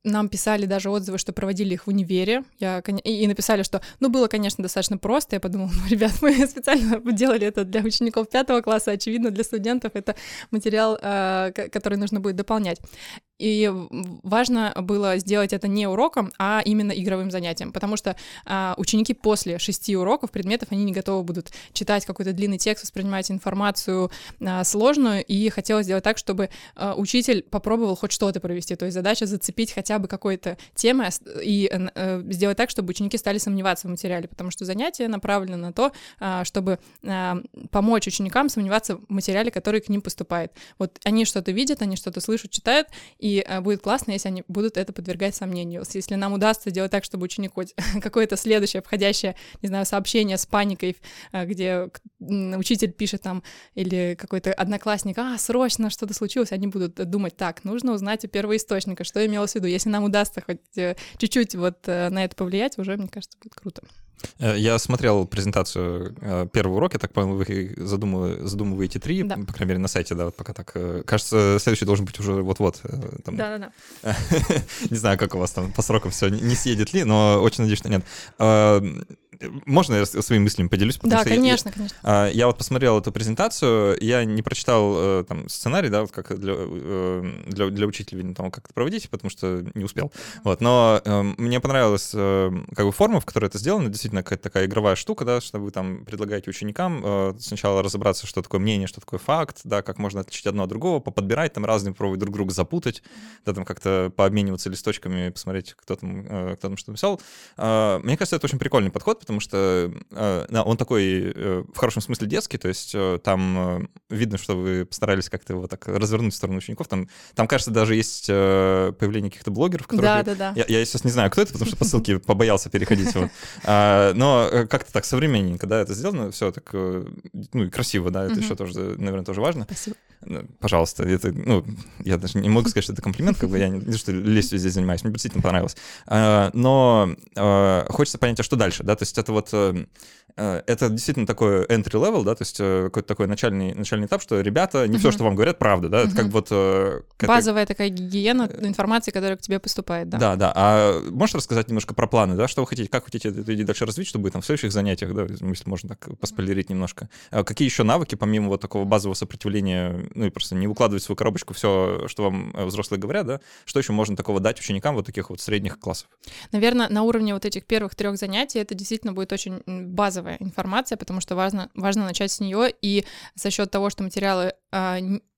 Нам писали даже отзывы, что проводили их в универе. Я, и написали, что, ну, было, конечно, достаточно просто. Я подумала, ну, ребят, мы специально делали это для учеников пятого класса. Очевидно, для студентов это материал, а, который нужно будет дополнять. И важно было сделать это не уроком, а именно игровым занятием, потому что а, ученики после шести уроков предметов, они не готовы будут читать какой-то длинный текст, воспринимать информацию а, сложную, и хотелось сделать так, чтобы а, учитель попробовал хоть что-то провести, то есть задача зацепить хотя бы какой-то темы и а, сделать так, чтобы ученики стали сомневаться в материале, потому что занятие направлено на то, а, чтобы а, помочь ученикам сомневаться в материале, который к ним поступает. Вот они что-то видят, они что-то слышат, читают, и э, будет классно, если они будут это подвергать сомнению. Если нам удастся сделать так, чтобы ученик хоть какое-то следующее входящее, не знаю, сообщение с паникой, э, где учитель пишет там, или какой-то одноклассник, а, срочно что-то случилось, они будут думать, так, нужно узнать у первоисточника, что имелось в виду. Если нам удастся хоть э, чуть-чуть вот на это повлиять, уже, мне кажется, будет круто. Э, я смотрел презентацию э, первого урока, так понял, вы задумываете, задумываете три, да. по крайней мере, на сайте, да, вот пока так. Э, кажется, следующий должен быть уже вот-вот. Да-да-да. Не знаю, как у вас там по срокам все не съедет ли, но очень надеюсь, что нет. Можно я своими мыслями поделюсь? Да, конечно, я, конечно. А, я вот посмотрел эту презентацию, я не прочитал э, там сценарий, да, вот как для, э, для, для учителя, видно, там как это проводить, потому что не успел. Вот, но э, мне понравилась как бы форма, в которой это сделано, действительно какая-то такая игровая штука, да, что вы там предлагаете ученикам сначала разобраться, что такое мнение, что такое факт, да, как можно отличить одно от другого, поподбирать там разные, пробовать друг друга запутать, да, там как-то пообмениваться листочками, посмотреть, кто там, кто там что написал. А, мне кажется, это очень прикольный подход, потому что э, он такой э, в хорошем смысле детский, то есть э, там видно, что вы постарались как-то его так развернуть в сторону учеников. Там, там кажется, даже есть появление каких-то блогеров, которые... Да, да, да. Я, я сейчас не знаю, кто это, потому что по ссылке побоялся переходить. Вот. А, но как-то так современненько, да, это сделано, все так, ну, и красиво, да, это еще тоже, наверное, тоже важно. Спасибо. Ну, пожалуйста, это, ну, я даже не могу сказать, что это комплимент, как бы я не, не что лестью здесь занимаюсь, мне действительно понравилось. А, но а, хочется понять, а что дальше, да, то есть это вот э, Э, это действительно такой entry level, да, то есть э, какой-то такой начальный, начальный этап, что ребята, не uh-huh. все, что вам говорят, правда, да, uh-huh. это как вот... Э, Базовая такая гигиена информации, которая к тебе поступает, да. Да, да, а можешь рассказать немножко про планы, да, что вы хотите, как хотите это идти дальше развить, чтобы там в следующих занятиях, да, если можно так поспойлерить немножко, а какие еще навыки, помимо вот такого базового сопротивления, ну и просто не выкладывать в свою коробочку все, что вам взрослые говорят, да, что еще можно такого дать ученикам вот таких вот средних классов? Наверное, на уровне вот этих первых трех занятий это действительно будет очень базовая информация, потому что важно, важно начать с нее, и за счет того, что материалы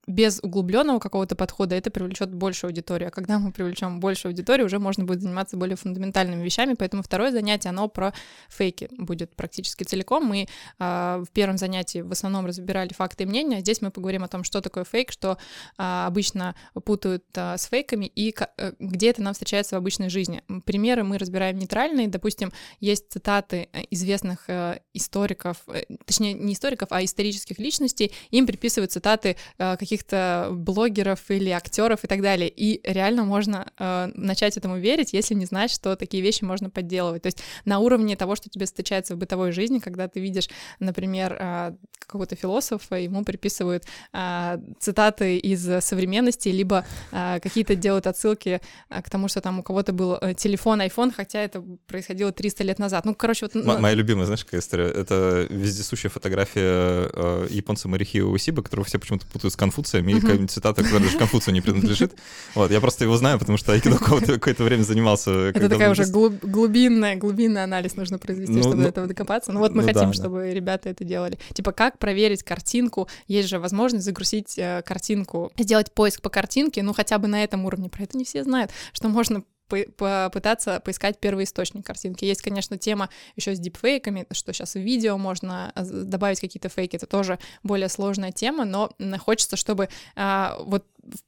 без углубленного какого-то подхода это привлечет большую аудиторию. А когда мы привлечем большую аудиторию, уже можно будет заниматься более фундаментальными вещами. Поэтому второе занятие, оно про фейки будет практически целиком. Мы э, в первом занятии в основном разбирали факты и мнения. Здесь мы поговорим о том, что такое фейк, что э, обычно путают э, с фейками и э, где это нам встречается в обычной жизни. Примеры мы разбираем нейтральные. Допустим, есть цитаты э, известных э, историков, э, точнее, не историков, а исторических личностей. Им приписывают цитаты э, каких каких-то блогеров или актеров и так далее. И реально можно э, начать этому верить, если не знать, что такие вещи можно подделывать. То есть на уровне того, что тебе встречается в бытовой жизни, когда ты видишь, например, э, какого-то философа, ему приписывают э, цитаты из современности, либо э, какие-то делают отсылки э, к тому, что там у кого-то был э, телефон, iPhone, хотя это происходило 300 лет назад. Ну, короче, вот... Ну... Моя любимая, знаешь, какая история? Это вездесущая фотография э, японца Марихио Усиба, которого все почему-то путают с Конфуцием, или какая-нибудь цитата, которая даже Конфуцию не принадлежит. Вот, я просто его знаю, потому что айкидо какое-то время занимался. Это такая уже глубинная, глубинный анализ нужно произвести, ну, чтобы ну, до этого докопаться. Ну вот мы ну хотим, чтобы ребята это делали. Типа, как проверить картинку? Есть же возможность загрузить э, картинку, сделать поиск по картинке, ну хотя бы на этом уровне. Про это не все знают, что можно попытаться поискать первый источник картинки. Есть, конечно, тема еще с дипфейками, что сейчас в видео можно а, добавить какие-то фейки, это тоже более сложная тема, но хочется, чтобы а, вот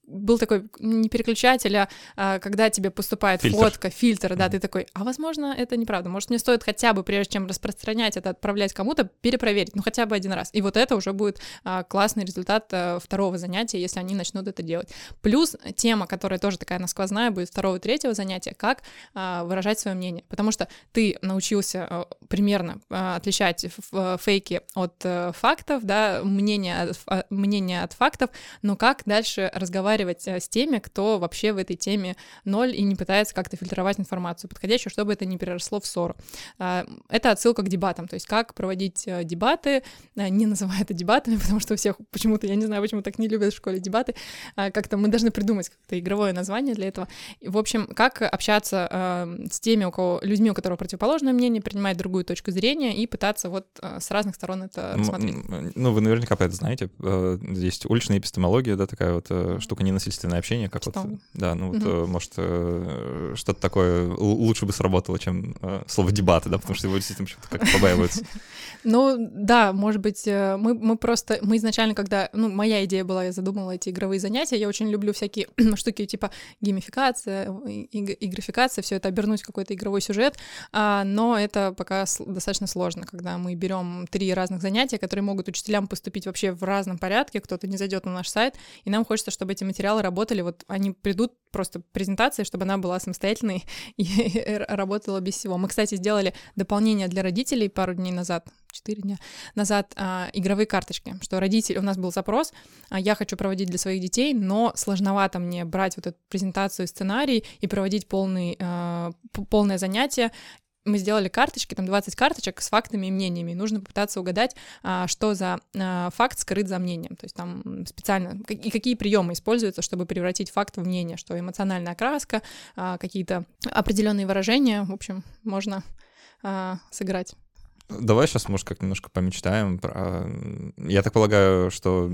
был такой не переключатель, а, а когда тебе поступает фильтр. фотка, фильтр, да, mm-hmm. ты такой, а возможно, это неправда. Может, мне стоит хотя бы, прежде чем распространять это, отправлять кому-то, перепроверить, ну хотя бы один раз. И вот это уже будет а, классный результат а, второго занятия, если они начнут это делать. Плюс тема, которая тоже такая насквозная, будет второго, третьего занятия, как а, выражать свое мнение. Потому что ты научился а, примерно а, отличать фейки от а, фактов, да, мнение от, а, мнение от фактов, но как дальше разговаривать э, с теми, кто вообще в этой теме ноль и не пытается как-то фильтровать информацию подходящую, чтобы это не переросло в ссору. А, это отсылка к дебатам, то есть как проводить э, дебаты, э, не называя это дебатами, потому что у всех почему-то, я не знаю, почему так не любят в школе дебаты, а, как-то мы должны придумать как-то игровое название для этого. В общем, как общаться с теми, у кого, людьми, у которых противоположное мнение, принимать другую точку зрения и пытаться вот с разных сторон это рассмотреть. Ну, вы наверняка про это знаете. Есть уличная эпистемология, да, такая вот штука ненасильственное общение, как что? вот, да, ну вот, угу. может, э, что-то такое лучше бы сработало, чем э, слово дебаты, да, потому что его действительно почему-то как-то побаиваются. Ну, да, может быть, мы, мы просто, мы изначально, когда, ну, моя идея была, я задумала эти игровые занятия, я очень люблю всякие штуки типа геймификация, игрификация, все это обернуть в какой-то игровой сюжет, а, но это пока достаточно сложно, когда мы берем три разных занятия, которые могут учителям поступить вообще в разном порядке, кто-то не зайдет на наш сайт, и нам хочется, чтобы эти материалы работали, вот они придут просто презентация, чтобы она была самостоятельной и работала без всего. Мы, кстати, сделали дополнение для родителей пару дней назад, четыре дня назад, а, игровые карточки, что родители, у нас был запрос, а, я хочу проводить для своих детей, но сложновато мне брать вот эту презентацию, сценарий и проводить полный, а, полное занятие, мы сделали карточки, там 20 карточек с фактами и мнениями. нужно попытаться угадать, а, что за а, факт скрыт за мнением. То есть там специально и какие приемы используются, чтобы превратить факт в мнение, что эмоциональная окраска, а, какие-то определенные выражения, в общем, можно сыграть. Давай сейчас, может, как немножко помечтаем. Я так полагаю, что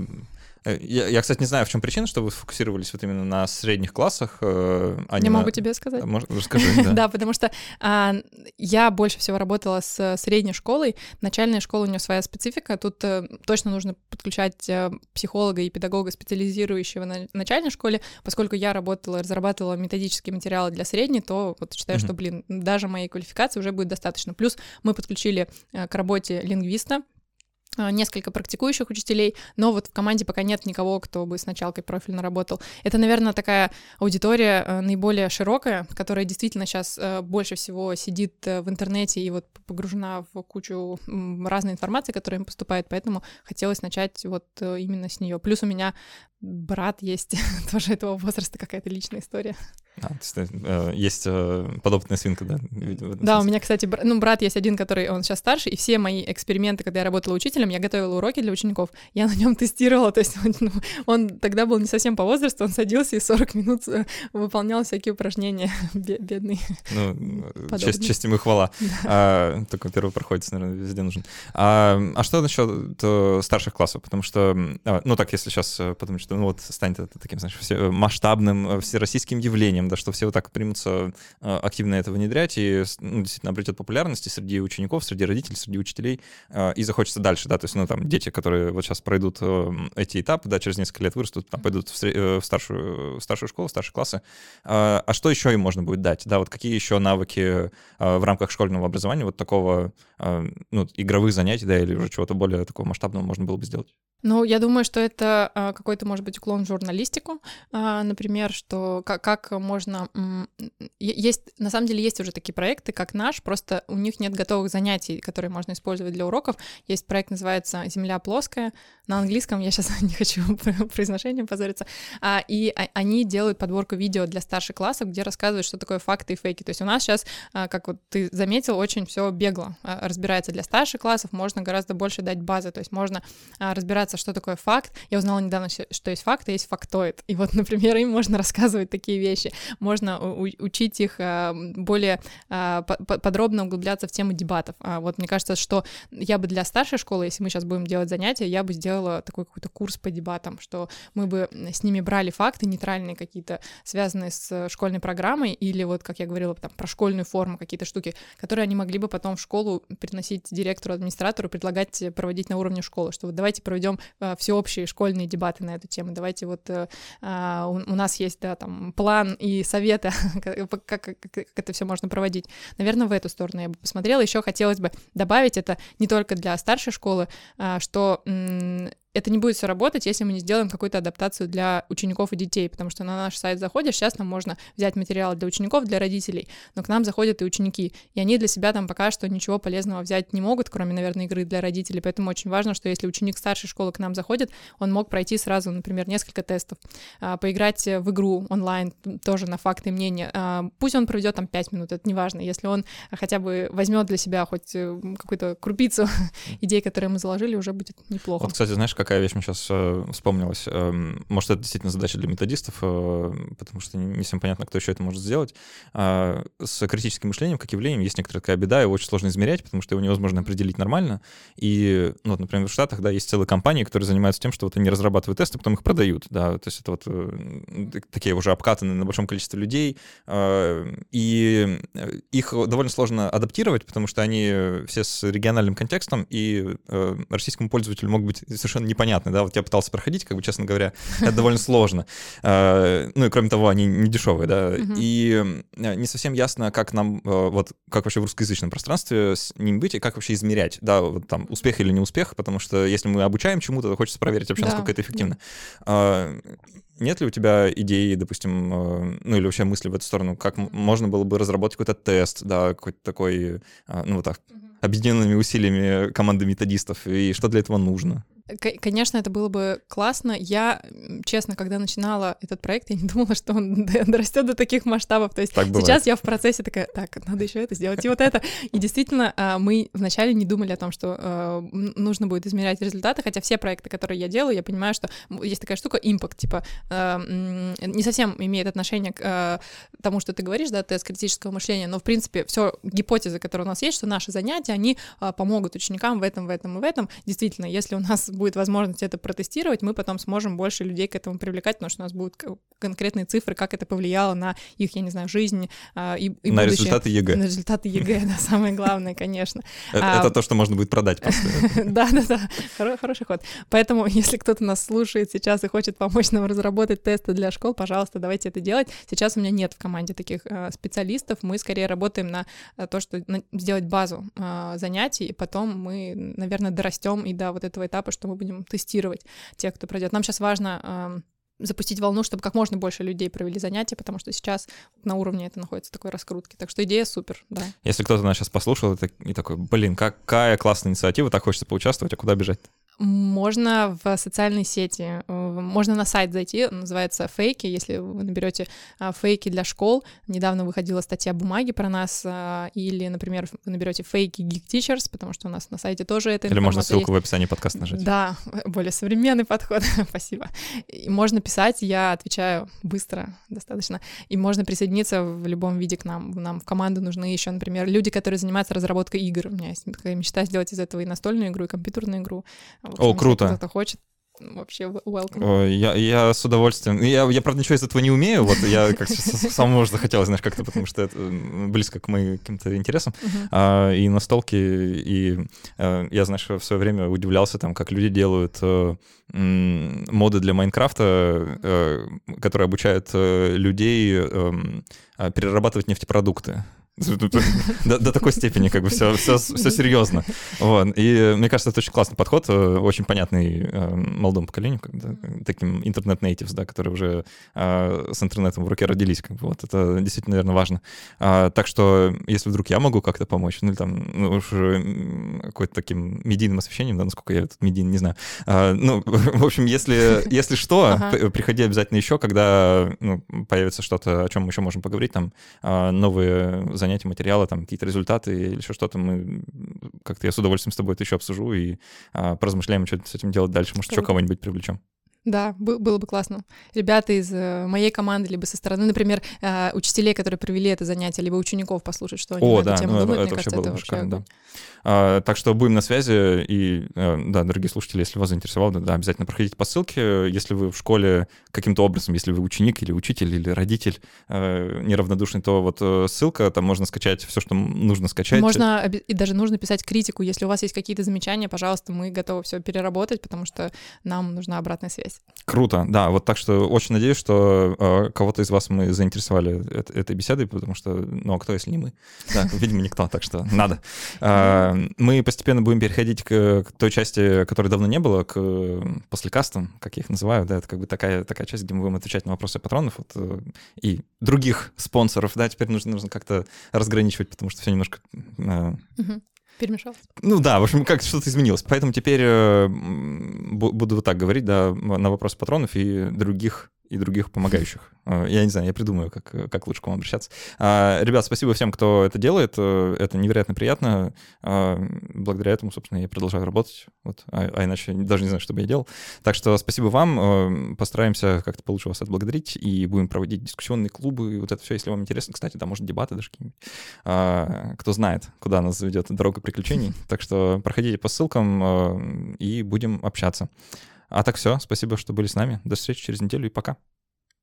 я, я, кстати, не знаю, в чем причина, что вы сфокусировались вот именно на средних классах. Э, а не я на... могу тебе сказать. Может, расскажи, да. да, потому что а, я больше всего работала с средней школой. Начальная школа у нее своя специфика. Тут а, точно нужно подключать а, психолога и педагога, специализирующего на начальной школе. Поскольку я работала, разрабатывала методические материалы для средней, то вот считаю, что, блин, даже моей квалификации уже будет достаточно. Плюс мы подключили а, к работе лингвиста, несколько практикующих учителей, но вот в команде пока нет никого, кто бы с началкой профильно работал. Это, наверное, такая аудитория э, наиболее широкая, которая действительно сейчас э, больше всего сидит э, в интернете и вот погружена в кучу разной информации, которая им поступает, поэтому хотелось начать вот именно с нее. Плюс у меня брат есть тоже этого возраста, какая-то личная история. А, есть, э, есть э, подопытная свинка, да? Да, у меня, кстати, бр... ну, брат есть один, который, он сейчас старше, и все мои эксперименты, когда я работала учителем, я готовила уроки для учеников, я на нем тестировала, то есть он, ну, он тогда был не совсем по возрасту, он садился и 40 минут э, выполнял всякие упражнения, бедный. Ну, честь, честь ему хвала. Да. А, только первый проходит, наверное, везде нужен. А, а что насчет старших классов? Потому что, а, ну так, если сейчас подумать, что ну, вот станет это таким, знаешь, масштабным всероссийским явлением, ожидаем, да, что все вот так примутся а, активно это внедрять и ну, действительно обретет популярность среди учеников, среди родителей, среди учителей, а, и захочется дальше, да, то есть, ну, там, дети, которые вот сейчас пройдут э, эти этапы, да, через несколько лет вырастут, там, пойдут в, э, старшую, в старшую школу, в старшие классы, а, а что еще им можно будет дать, да, вот какие еще навыки в рамках школьного образования вот такого, ну, игровых занятий, да, или уже чего-то более такого масштабного можно было бы сделать? Ну, я думаю, что это а, какой-то, может быть, уклон в журналистику, а, например, что как, как можно... Есть, на самом деле, есть уже такие проекты, как наш, просто у них нет готовых занятий, которые можно использовать для уроков. Есть проект, называется «Земля плоская», на английском, я сейчас не хочу произношение позориться, а, и они делают подборку видео для старших классов, где рассказывают, что такое факты и фейки. То есть у нас сейчас, как вот ты заметил, очень все бегло разбирается для старших классов, можно гораздо больше дать базы, то есть можно разбираться разобраться, что такое факт. Я узнала недавно, что есть факт, а есть фактоид. И вот, например, им можно рассказывать такие вещи. Можно учить их а, более а, подробно углубляться в тему дебатов. А вот мне кажется, что я бы для старшей школы, если мы сейчас будем делать занятия, я бы сделала такой какой-то курс по дебатам, что мы бы с ними брали факты нейтральные какие-то, связанные с школьной программой, или вот, как я говорила, там, про школьную форму, какие-то штуки, которые они могли бы потом в школу приносить директору, администратору, предлагать проводить на уровне школы, что вот давайте проведем Э, всеобщие школьные дебаты на эту тему. Давайте вот э, а, у нас есть да, там план и советы, как, как, как это все можно проводить. Наверное, в эту сторону я бы посмотрела. Еще хотелось бы добавить это не только для старшей школы, а, что это не будет все работать, если мы не сделаем какую-то адаптацию для учеников и детей, потому что на наш сайт заходишь, сейчас нам можно взять материалы для учеников, для родителей, но к нам заходят и ученики, и они для себя там пока что ничего полезного взять не могут, кроме, наверное, игры для родителей, поэтому очень важно, что если ученик старшей школы к нам заходит, он мог пройти сразу, например, несколько тестов, а, поиграть в игру онлайн тоже на факты и мнения, а, пусть он проведет там 5 минут, это не важно, если он хотя бы возьмет для себя хоть э, какую-то крупицу идей, которые мы заложили, уже будет неплохо. Вот, кстати, знаешь, какая вещь мне сейчас э, вспомнилась. Э, может, это действительно задача для методистов, э, потому что не, не всем понятно, кто еще это может сделать. Э, с критическим мышлением, как явлением, есть некоторая такая беда, его очень сложно измерять, потому что его невозможно определить нормально. И, ну, вот, например, в Штатах, да, есть целые компании, которые занимаются тем, что вот они разрабатывают тесты, потом их продают, да, то есть это вот э, такие уже обкатанные на большом количестве людей, э, и э, их довольно сложно адаптировать, потому что они все с региональным контекстом, и э, российскому пользователю могут быть совершенно непонятны, да, вот я пытался проходить, как бы, честно говоря, это довольно сложно. Э, ну и кроме того, они не дешевые, да, и э, не совсем ясно, как нам, э, вот, как вообще в русскоязычном пространстве с ним быть и как вообще измерять, да, вот там, успех или не успех, потому что если мы обучаем чему-то, то хочется проверить вообще, насколько это эффективно. Нет ли у тебя идеи, допустим, ну или вообще мысли в эту сторону, как можно было бы разработать какой-то тест, да, какой-то такой, ну вот так, объединенными усилиями команды методистов, и что для этого нужно? Конечно, это было бы классно. Я, честно, когда начинала этот проект, я не думала, что он дорастет до таких масштабов. То есть так сейчас я в процессе такая, так, надо еще это сделать и вот это. И действительно, а, мы вначале не думали о том, что а, нужно будет измерять результаты, хотя все проекты, которые я делаю, я понимаю, что есть такая штука, impact, типа, а, не совсем имеет отношение к тому, что ты говоришь, да, тест критического мышления, но, в принципе, все гипотезы, которые у нас есть, что наши занятия, они помогут ученикам в этом, в этом и в этом. Действительно, если у нас будет возможность это протестировать, мы потом сможем больше людей к этому привлекать, потому что у нас будут конкретные цифры, как это повлияло на их, я не знаю, жизнь а, и, и На будущее. результаты ЕГЭ. На результаты ЕГЭ, да, самое главное, конечно. Это а, то, что можно будет продать Да, да, да, хороший ход. Поэтому, если кто-то нас слушает сейчас и хочет помочь нам разработать тесты для школ, пожалуйста, давайте это делать. Сейчас у меня нет в команде таких а, специалистов, мы скорее работаем на то, что сделать базу занятий, и потом мы, наверное, дорастем и до вот этого этапа, что мы будем тестировать тех, кто пройдет. Нам сейчас важно запустить волну, чтобы как можно больше людей провели занятия, потому что сейчас на уровне это находится такой раскрутки. Так что идея супер, да. Если кто-то нас сейчас послушал и такой, блин, какая классная инициатива, так хочется поучаствовать, а куда бежать? Можно в социальной сети. можно на сайт зайти, называется «Фейки», если вы наберете а, «Фейки для школ». Недавно выходила статья бумаги про нас, а, или, например, вы наберете «Фейки Geek Teachers», потому что у нас на сайте тоже это Или можно ссылку есть. в описании подкаста нажать. Да, более современный подход, спасибо. И можно писать, я отвечаю быстро достаточно, и можно присоединиться в любом виде к нам. Нам в команду нужны еще, например, люди, которые занимаются разработкой игр. У меня есть такая мечта сделать из этого и настольную игру, и компьютерную игру. В О, круто. Кто-то хочет, вообще welcome. Я, я с удовольствием. Я, я, правда, ничего из этого не умею. Вот я как самому захотелось, знаешь, как-то, потому что это близко к моим каким-то интересам. Uh-huh. А, и настолки, и а, я, знаешь, в свое время удивлялся, там, как люди делают а, моды для Майнкрафта, а, которые обучают а, людей а, перерабатывать нефтепродукты. До, до такой степени как бы все, все, все серьезно. Вот. И мне кажется, это очень классный подход, э, очень понятный э, молодому поколению, когда, таким интернет-нейтивс, да, которые уже э, с интернетом в руке родились. Как бы, вот. Это действительно, наверное, важно. А, так что, если вдруг я могу как-то помочь, ну или там ну, уж какой-то таким медийным освещением, да, насколько я тут медийный, не знаю. А, ну, в общем, если, если что, ага. приходи обязательно еще, когда ну, появится что-то, о чем мы еще можем поговорить, там новые занятия, материалы, там какие-то результаты или еще что-то, мы как-то я с удовольствием с тобой это еще обсужу и а, поразмышляем, что с этим делать дальше. Может, еще кого-нибудь привлечем. Да, было бы классно. Ребята из э, моей команды, либо со стороны, например, э, учителей, которые провели это занятие, либо учеников послушать, что они О, на да, эту тему ну, думают. Это, Мне вообще кажется, было это шикарно, да. А, так что будем на связи. И, э, да, дорогие слушатели, если вас заинтересовало, да, обязательно проходите по ссылке. Если вы в школе каким-то образом, если вы ученик или учитель или родитель неравнодушный, то вот ссылка, там можно скачать все, что нужно скачать. Можно, и даже нужно писать критику. Если у вас есть какие-то замечания, пожалуйста, мы готовы все переработать, потому что нам нужна обратная связь. Круто, да, вот так что очень надеюсь, что э, кого-то из вас мы заинтересовали это, этой беседой, потому что, ну, а кто, если не мы? Да, видимо, никто, так что надо. Э, мы постепенно будем переходить к, к той части, которой давно не было, к послекастам, как я их называю, да, это как бы такая, такая часть, где мы будем отвечать на вопросы патронов вот, э, и других спонсоров, да, теперь нужно, нужно как-то разграничивать, потому что все немножко... Э, угу. Перемешалось? Ну да, в общем, как что-то изменилось. Поэтому теперь э, буду вот так говорить, да, на вопрос патронов и других и других помогающих. Э, я не знаю, я придумаю, как, как лучше к вам обращаться. А, ребят, спасибо всем, кто это делает. Э, это невероятно приятно. А, благодаря этому, собственно, я продолжаю работать. Вот. А, а иначе даже не знаю, что бы я делал. Так что спасибо вам. Э, постараемся как-то получше вас отблагодарить и будем проводить дискуссионные клубы. И вот это все, если вам интересно. Кстати, да, может, дебаты даже какие-нибудь. Кто знает, куда нас заведет дорога приключений. Так что проходите по ссылкам и будем общаться. А так все, спасибо, что были с нами. До встречи через неделю и пока.